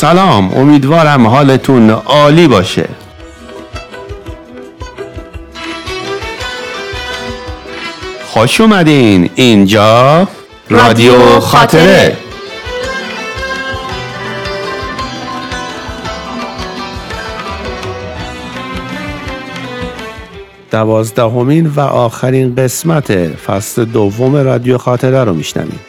سلام امیدوارم حالتون عالی باشه. خوش اومدین اینجا رادیو خاطره. دوازدهمین و آخرین قسمت فصل دوم رادیو خاطره رو میشنویم.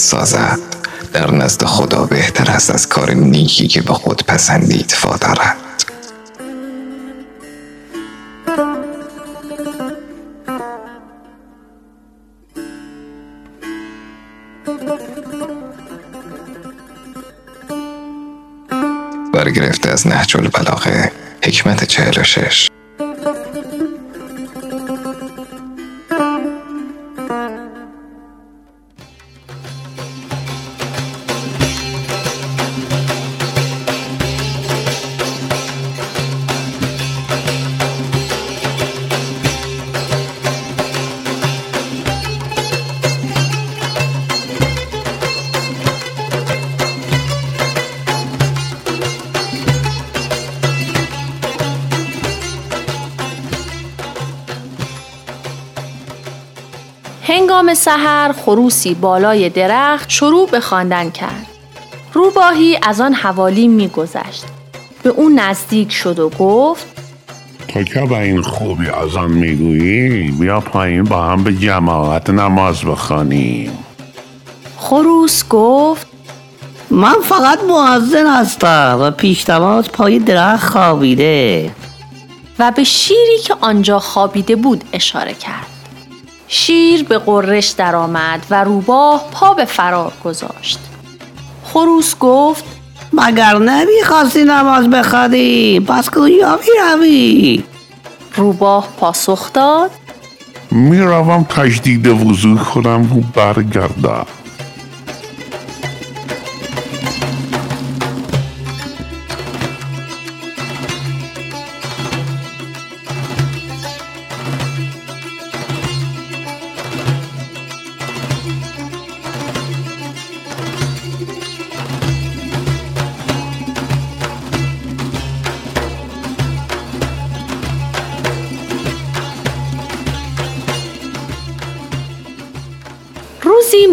سازد. در نزد خدا بهتر است از کار نیکی که به خود پسندید اتفا برگرفته از نهج البلاغه حکمت 46 سحر خروسی بالای درخت شروع به خواندن کرد. روباهی از آن حوالی میگذشت. به او نزدیک شد و گفت تا که به این خوبی از آن می‌گویی بیا پایین با هم به جماعت نماز بخوانیم خروس گفت من فقط معزن هستم و پیش نماز پای درخت خوابیده و به شیری که آنجا خوابیده بود اشاره کرد. شیر به قررش درآمد و روباه پا به فرار گذاشت. خروس گفت مگر نمی‌خواستی نماز بخوانی پس کجا می‌روی روباه پاسخ داد می‌روم تجدید وضوع کنم و برگردم.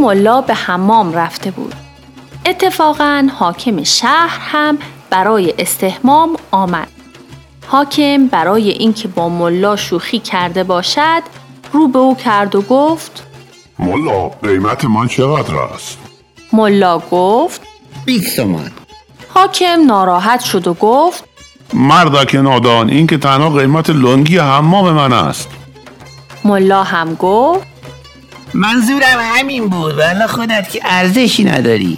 ملا به حمام رفته بود. اتفاقا حاکم شهر هم برای استحمام آمد. حاکم برای اینکه با ملا شوخی کرده باشد رو به او کرد و گفت ملا قیمت من چقدر است؟ ملا گفت 20 تومن حاکم ناراحت شد و گفت مردک نادان این که تنها قیمت لنگی حمام من است ملا هم گفت منظورم همین بود ولی خودت که ارزشی نداری.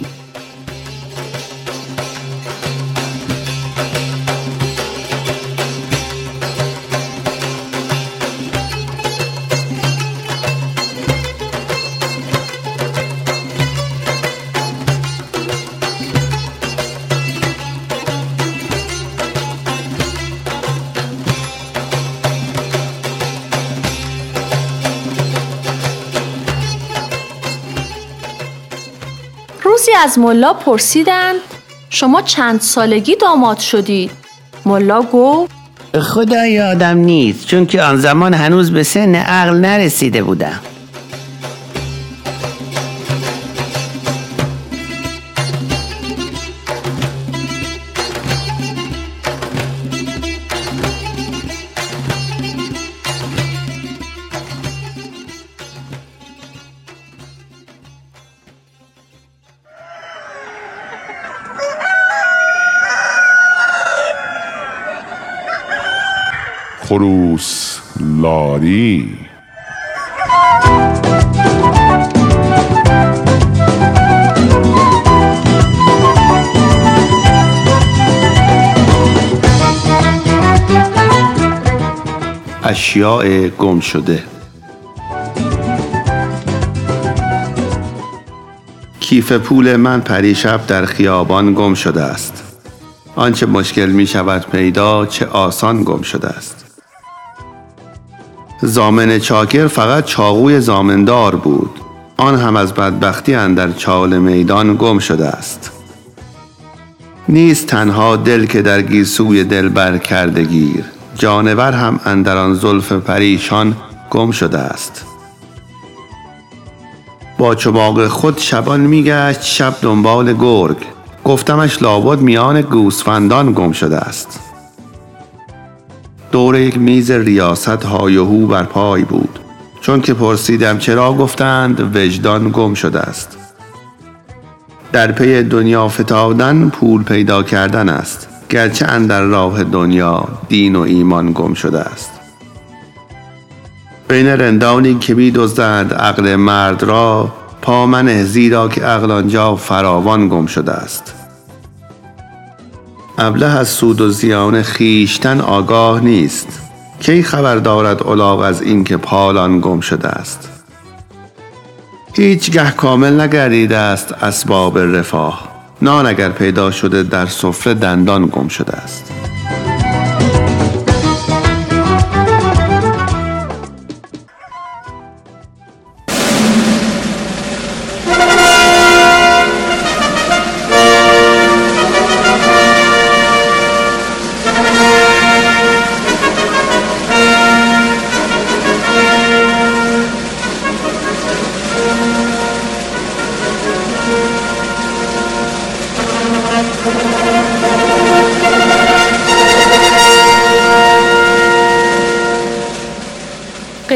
از ملا پرسیدند شما چند سالگی داماد شدید؟ ملا گفت خدا یادم نیست چون که آن زمان هنوز به سن عقل نرسیده بودم خروس لاری اشیاء گم شده. کیف پول من پریشب در خیابان گم شده است. آنچه مشکل می شود پیدا چه آسان گم شده است. زامن چاکر فقط چاقوی زامندار بود. آن هم از بدبختی اندر چال میدان گم شده است. نیست تنها دل که در گیسوی دل بر کرده گیر جانور هم اندر آن زلف پریشان گم شده است. با چماق خود شبان میگشت شب دنبال گرگ. گفتمش لابد میان گوسفندان گم شده است. دور یک میز ریاست های و هو بر پای بود. چون که پرسیدم چرا گفتند وجدان گم شده است. در پی دنیا فتادن پول پیدا کردن است. گرچه اندر راه دنیا دین و ایمان گم شده است. بین رندانی که می دزدند عقل مرد را پامنه زیرا که عقل فراوان گم شده است. ابله از سود و زیان خیشتن آگاه نیست. کی خبر دارد الاغ از اینکه پالان گم شده است؟ هیچگه کامل نگردیده است اسباب رفاه. نان اگر پیدا شده در سفره دندان گم شده است.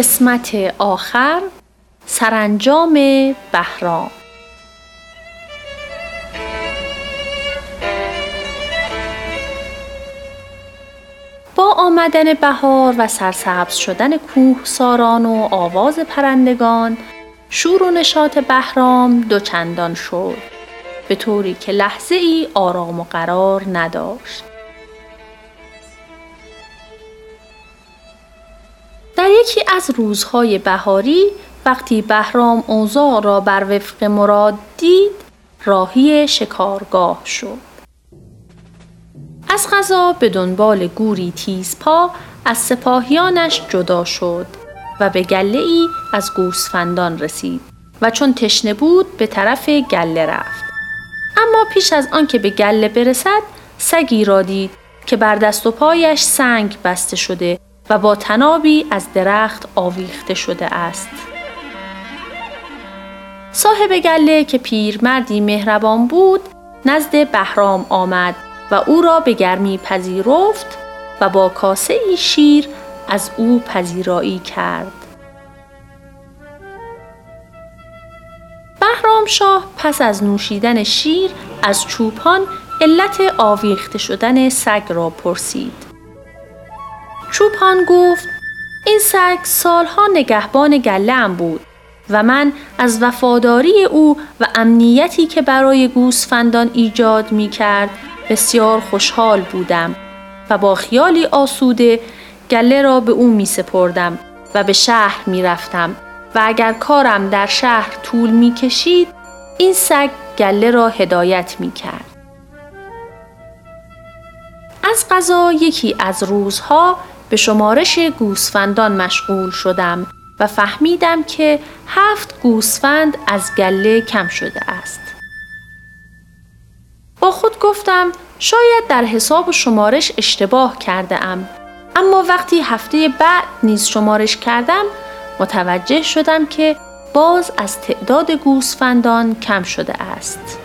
قسمت آخر سرانجام بهرام. با آمدن بهار و سرسبز شدن کوه ساران و آواز پرندگان شور و نشاط بهرام دوچندان شد به طوری که لحظه ای آرام و قرار نداشت. یکی از روزهای بهاری وقتی بهرام اوضاع را بر وفق مراد دید راهی شکارگاه شد. از غذا به دنبال گوری تیزپا از سپاهیانش جدا شد و به گله ای از گوسفندان رسید و چون تشنه بود به طرف گله رفت. اما پیش از آنکه به گله برسد سگی را دید که بر دست و پایش سنگ بسته شده و با تنابی از درخت آویخته شده است. صاحب گله که پیرمردی مهربان بود نزد بهرام آمد و او را به گرمی پذیرفت و با کاسه ای شیر از او پذیرایی کرد. بهرام شاه پس از نوشیدن شیر از چوپان علت آویخته شدن سگ را پرسید. چوپان گفت این سگ سالها نگهبان گلم بود و من از وفاداری او و امنیتی که برای گوسفندان ایجاد می کرد بسیار خوشحال بودم و با خیالی آسوده گله را به او می سپردم و به شهر می رفتم و اگر کارم در شهر طول می کشید این سگ گله را هدایت می کرد. از قضا یکی از روزها به شمارش گوسفندان مشغول شدم و فهمیدم که هفت گوسفند از گله کم شده است. با خود گفتم شاید در حساب و شمارش اشتباه کرده ام. اما وقتی هفته بعد نیز شمارش کردم متوجه شدم که باز از تعداد گوسفندان کم شده است.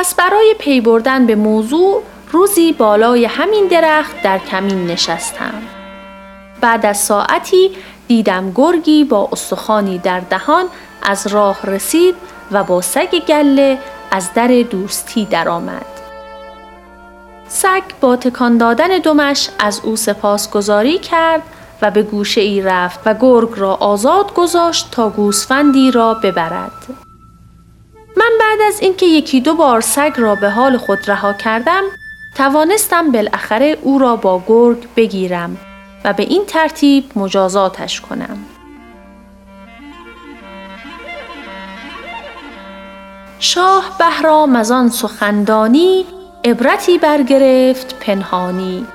پس برای پی بردن به موضوع روزی بالای همین درخت در کمین نشستم. بعد از ساعتی دیدم گرگی با استخوانی در دهان از راه رسید و با سگ گله از در دوستی درآمد. سگ با تکان دادن دمش از او سپاسگزاری کرد و به گوشه ای رفت و گرگ را آزاد گذاشت تا گوسفندی را ببرد. من بعد از اینکه یکی دو بار سگ را به حال خود رها کردم توانستم بالاخره او را با گرگ بگیرم و به این ترتیب مجازاتش کنم. شاه بهرام از آن سخندانی عبرتی برگرفت پنهانی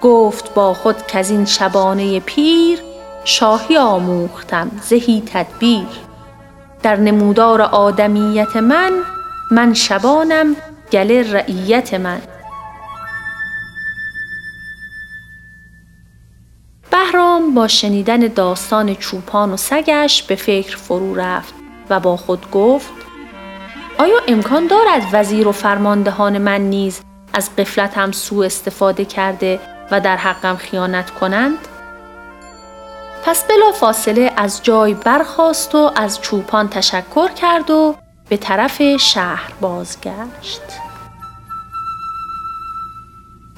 گفت با خود که از این شبانه پیر شاهی آموختم زهی تدبیر در نمودار آدمیت من من شبانم گل رعیت من بهرام با شنیدن داستان چوپان و سگش به فکر فرو رفت و با خود گفت آیا امکان دارد وزیر و فرماندهان من نیز از قفلتم سوء استفاده کرده و در حقم خیانت کنند؟ پس بلا فاصله از جای برخاست و از چوپان تشکر کرد و به طرف شهر بازگشت.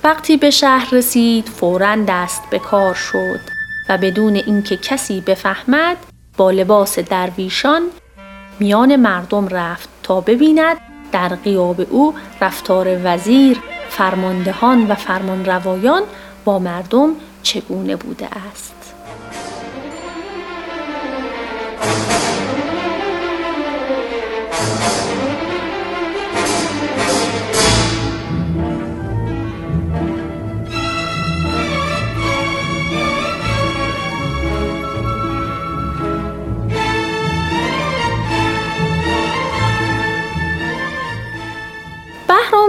وقتی به شهر رسید فورا دست به کار شد و بدون اینکه کسی بفهمد با لباس درویشان میان مردم رفت تا ببیند در قیاب او رفتار وزیر، فرماندهان و فرمانروایان با مردم چگونه بوده است.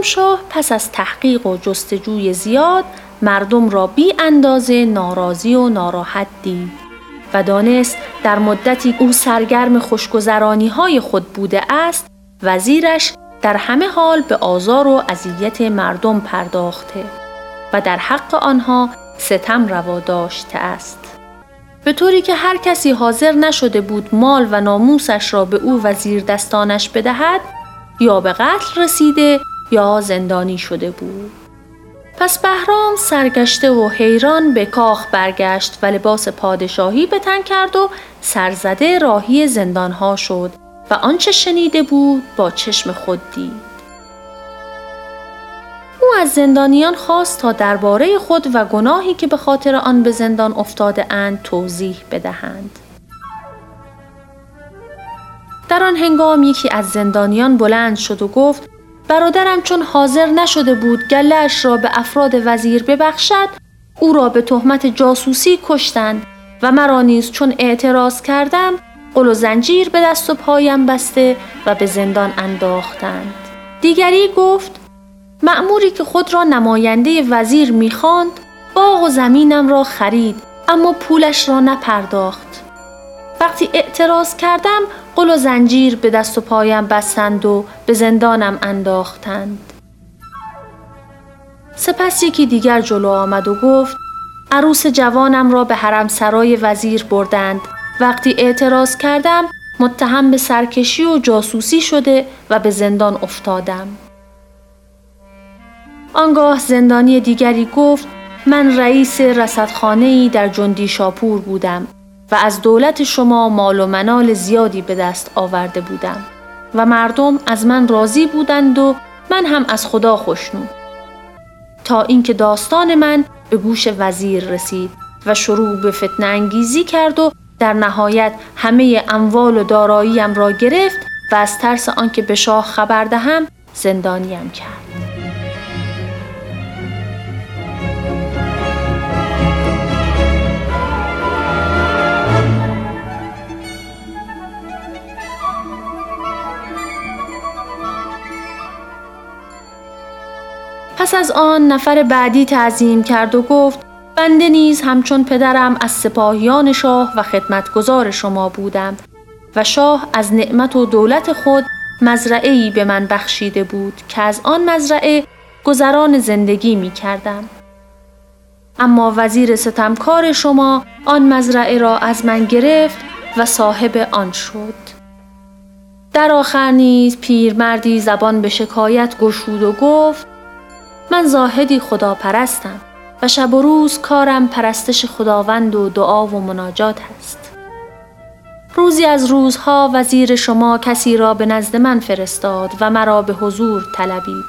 شاه پس از تحقیق و جستجوی زیاد مردم را بی اندازه ناراضی و ناراحت دید و دانست در مدتی او سرگرم خوشگذرانی های خود بوده است وزیرش در همه حال به آزار و اذیت مردم پرداخته و در حق آنها ستم روا داشته است. به طوری که هر کسی حاضر نشده بود مال و ناموسش را به او وزیر دستانش بدهد یا به قتل رسیده یا زندانی شده بود. پس بهرام سرگشته و حیران به کاخ برگشت و لباس پادشاهی به تن کرد و سرزده راهی زندانها شد و آنچه شنیده بود با چشم خود دید. او از زندانیان خواست تا درباره خود و گناهی که به خاطر آن به زندان افتاده اند توضیح بدهند. در آن هنگام یکی از زندانیان بلند شد و گفت برادرم چون حاضر نشده بود گلهش را به افراد وزیر ببخشد او را به تهمت جاسوسی کشتند و مرا نیز چون اعتراض کردم قل و زنجیر به دست و پایم بسته و به زندان انداختند. دیگری گفت معموری که خود را نماینده وزیر می‌خواند باغ و زمینم را خرید اما پولش را نپرداخت. وقتی اعتراض کردم قل و زنجیر به دست و پایم بستند و به زندانم انداختند. سپس یکی دیگر جلو آمد و گفت عروس جوانم را به حرم سرای وزیر بردند. وقتی اعتراض کردم متهم به سرکشی و جاسوسی شده و به زندان افتادم. آنگاه زندانی دیگری گفت من رئیس رصدخانه‌ای در جندی شاپور بودم و از دولت شما مال و منال زیادی به دست آورده بودم. و مردم از من راضی بودند و من هم از خدا خوشنود تا اینکه داستان من به گوش وزیر رسید و شروع به فتنه انگیزی کرد و در نهایت همه اموال و داراییم را گرفت و از ترس آنکه به شاه خبر دهم زندانیم کرد. پس از آن نفر بعدی تعظیم کرد و گفت بنده نیز همچون پدرم از سپاهیان شاه و خدمتگزار شما بودم و شاه از نعمت و دولت خود مزرعه به من بخشیده بود که از آن مزرعه گذران زندگی می کردم. اما وزیر ستمکار شما آن مزرعه را از من گرفت و صاحب آن شد. در آخر نیز پیرمردی زبان به شکایت گشود و گفت من زاهدی خدا پرستم و شب و روز کارم پرستش خداوند و دعا و مناجات است. روزی از روزها وزیر شما کسی را به نزد من فرستاد و مرا به حضور طلبید.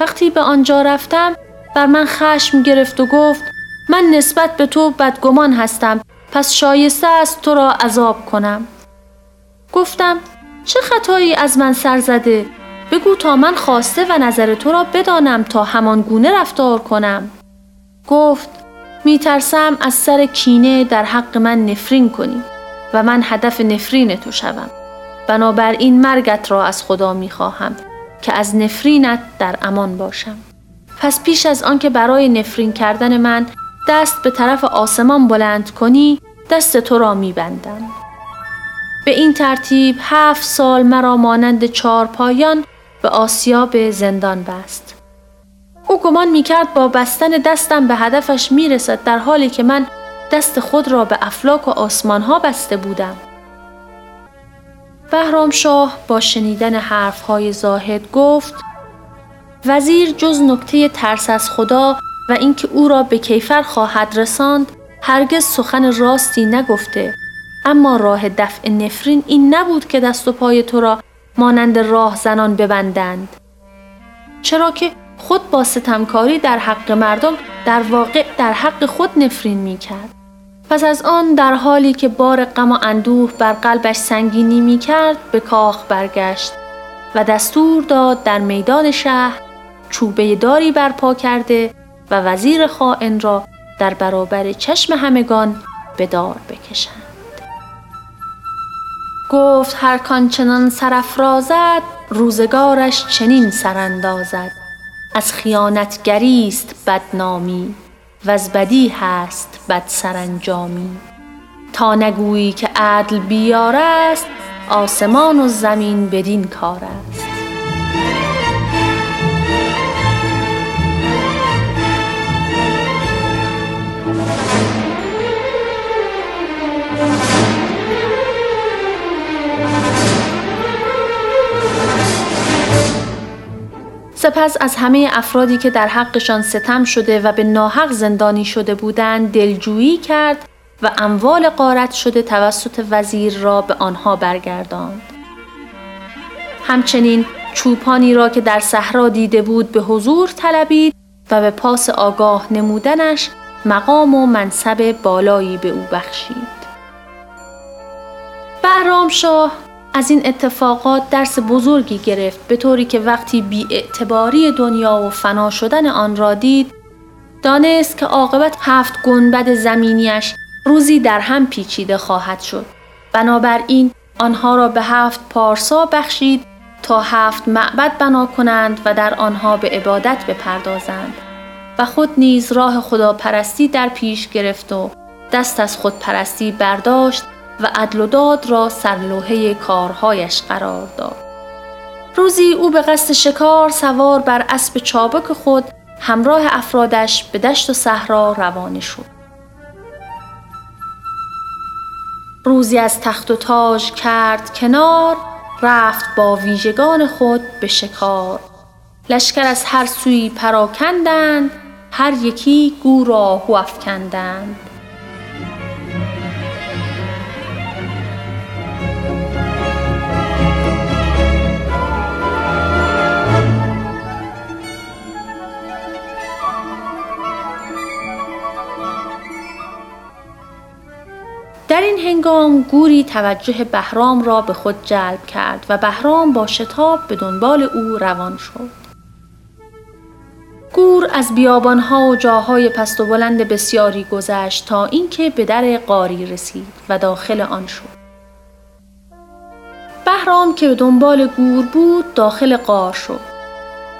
وقتی به آنجا رفتم بر من خشم گرفت و گفت من نسبت به تو بدگمان هستم پس شایسته است تو را عذاب کنم. گفتم چه خطایی از من سر زده بگو تا من خواسته و نظر تو را بدانم تا همان گونه رفتار کنم. گفت میترسم از سر کینه در حق من نفرین کنی و من هدف نفرین تو شوم. بنابراین مرگت را از خدا می‌خواهم که از نفرینت در امان باشم. پس پیش از آنکه برای نفرین کردن من دست به طرف آسمان بلند کنی دست تو را میبندم. به این ترتیب هفت سال مرا مانند چهار پایان به آسیاب زندان بست. او گمان می کرد با بستن دستم به هدفش می رسد در حالی که من دست خود را به افلاک و آسمان ها بسته بودم. بهرام شاه با شنیدن های زاهد گفت وزیر جز نکته ترس از خدا و اینکه او را به کیفر خواهد رساند هرگز سخن راستی نگفته اما راه دفع نفرین این نبود که دست و پای تو را مانند راه زنان ببندند چرا که خود با ستمکاری در حق مردم در واقع در حق خود نفرین می کرد. پس از آن در حالی که بار غم و اندوه بر قلبش سنگینی می کرد به کاخ برگشت و دستور داد در میدان شهر چوبه داری برپا کرده و وزیر خائن را در برابر چشم همگان به دار بکشند. گفت هر کان چنان سرافرازد روزگارش چنین سراندازد. از خیانتگری است بدنامی و از بدی هست بد سرانجامی تا نگویی که عدل بیار است آسمان و زمین بدین کار است. سپس از همه افرادی که در حقشان ستم شده و به ناحق زندانی شده بودند دلجویی کرد و اموال قارت شده توسط وزیر را به آنها برگرداند. همچنین چوپانی را که در صحرا دیده بود به حضور طلبید و به پاس آگاه نمودنش مقام و منصب بالایی به او بخشید. بهرام شاه از این اتفاقات درس بزرگی گرفت به طوری که وقتی بی اعتباری دنیا و فنا شدن آن را دید دانست که عاقبت هفت گنبد زمینیش روزی در هم پیچیده خواهد شد. بنابراین آنها را به هفت پارسا بخشید تا هفت معبد بنا کنند و در آنها به عبادت بپردازند و خود نیز راه خداپرستی در پیش گرفت و دست از خودپرستی برداشت و عدل و داد را سرلوحه کارهایش قرار داد. روزی او به قصد شکار سوار بر اسب چابک خود همراه افرادش به دشت و صحرا روانه شد. روزی از تخت و تاج کرد کنار رفت با ویژگان خود به شکار لشکر از هر سوی پراکندند هر یکی گور آهو افکندند در این هنگام گوری توجه بهرام را به خود جلب کرد و بهرام با شتاب به دنبال او روان شد. گور از بیابانها و جاهای پست و بلند بسیاری گذشت تا اینکه به در قاری رسید و داخل آن شد. بهرام که به دنبال گور بود داخل قار شد.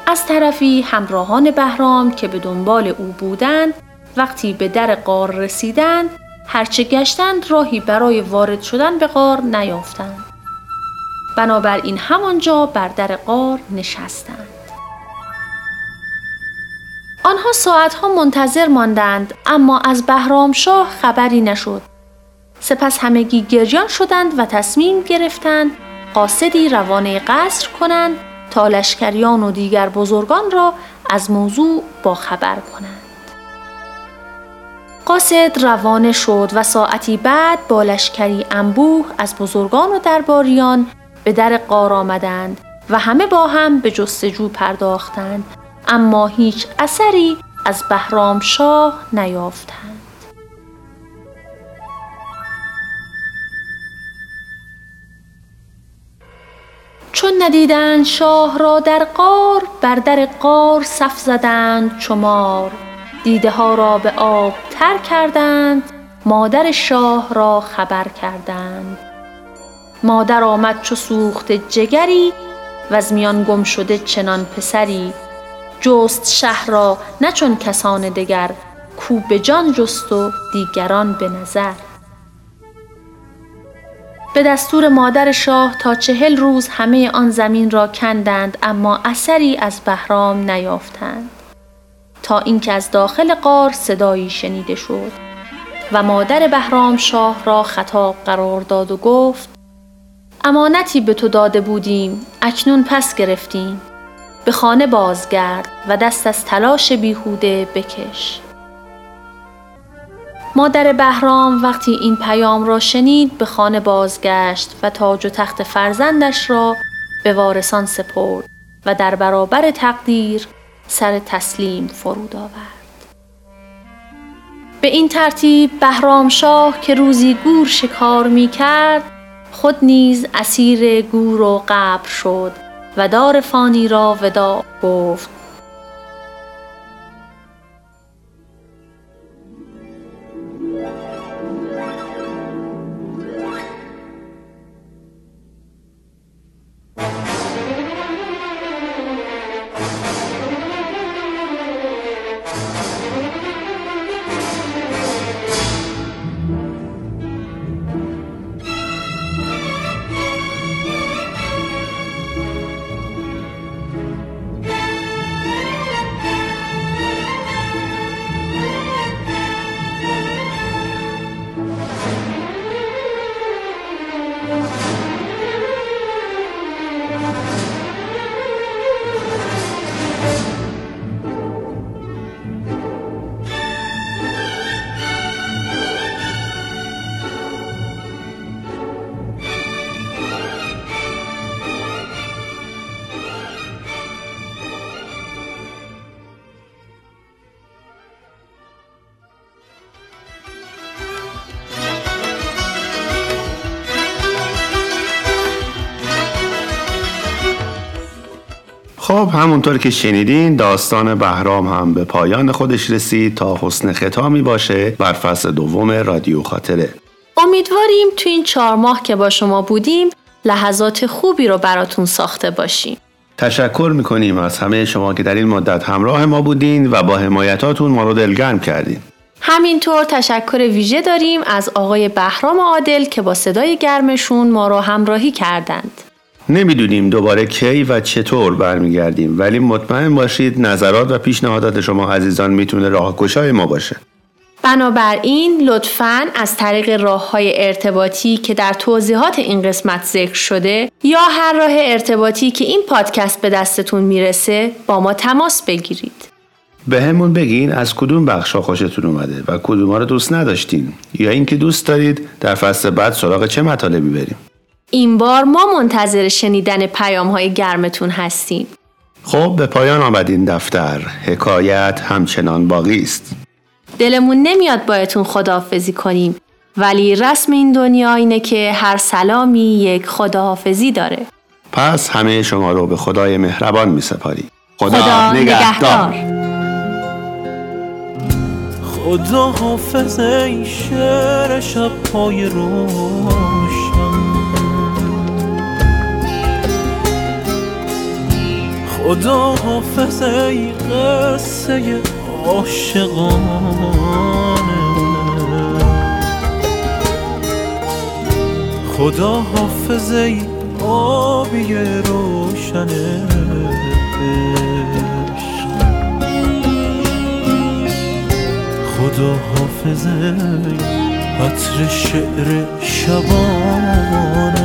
از طرفی همراهان بهرام که به دنبال او بودند وقتی به در قار رسیدند هرچه گشتند راهی برای وارد شدن به غار نیافتند بنابراین همانجا بر در غار نشستند آنها ساعتها منتظر ماندند اما از بهرام شاه خبری نشد. سپس همگی گریان شدند و تصمیم گرفتند قاصدی روانه قصر کنند تا لشکریان و دیگر بزرگان را از موضوع با خبر کنند. قاصد روانه شد و ساعتی بعد با لشکری انبوه از بزرگان و درباریان به در قار آمدند و همه با هم به جستجو پرداختند اما هیچ اثری از بهرام شاه نیافتند. چون ندیدند شاه را در قار بر در قار صف زدند چمار دیده ها را به آب تر کردند مادر شاه را خبر کردند. مادر آمد چو سوخت جگری و از میان گم شده چنان پسری. جست شهر را نه چون کسان دگر کو به جان جست و دیگران به نظر. به دستور مادر شاه تا چهل روز همه آن زمین را کندند اما اثری از بهرام نیافتند. تا اینکه از داخل قار صدایی شنیده شد و مادر بهرام شاه را خطاب قرار داد و گفت امانتی به تو داده بودیم اکنون پس گرفتیم. به خانه بازگرد و دست از تلاش بیهوده بکش. مادر بهرام وقتی این پیام را شنید به خانه بازگشت و تاج و تخت فرزندش را به وارثان سپرد و در برابر تقدیر سر تسلیم فرود آورد. به این ترتیب بهرام شاه که روزی گور شکار می کرد خود نیز اسیر گور و قبر شد و دار فانی را ودا گفت. خب همونطور که شنیدین داستان بهرام هم به پایان خودش رسید تا حسن ختامی باشه بر فصل دوم رادیو خاطره. امیدواریم تو این چهار ماه که با شما بودیم لحظات خوبی رو براتون ساخته باشیم. تشکر می‌کنیم از همه شما که در این مدت همراه ما بودین و با حمایتاتون ما رو دلگرم کردین. همینطور تشکر ویژه داریم از آقای بهرام عادل که با صدای گرمشون ما رو همراهی کردند. نمی‌دونیم دوباره کی و چطور برمیگردیم ولی مطمئن باشید نظرات و پیشنهادات شما عزیزان می‌تونه راهگشای ما باشه بنابراین لطفاً از طریق راه های ارتباطی که در توضیحات این قسمت ذکر شده یا هر راه ارتباطی که این پادکست به دستتون می‌رسه با ما تماس بگیرید. به همون بگین از کدوم بخش خوشتون اومده و کدوم رو دوست نداشتین یا اینکه دوست دارید در فصل بعد سراغ چه مطالبی بریم این بار ما منتظر شنیدن پیام های گرمتون هستیم. خب به پایان آمد این دفتر حکایت همچنان باقی است دلمون نمیاد بایتون خداحافظی کنیم ولی رسم این دنیا اینه که هر سلامی یک خداحافظی داره. پس همه شما رو به خدای مهربان می سپاری خدا, خدا نگهدار. خدا حافظ ای شب پای روشن خدا حافظ ای قصه عاشقانه. خدا حافظ ای آبی روشن خدا حافظه عطر شعر شبان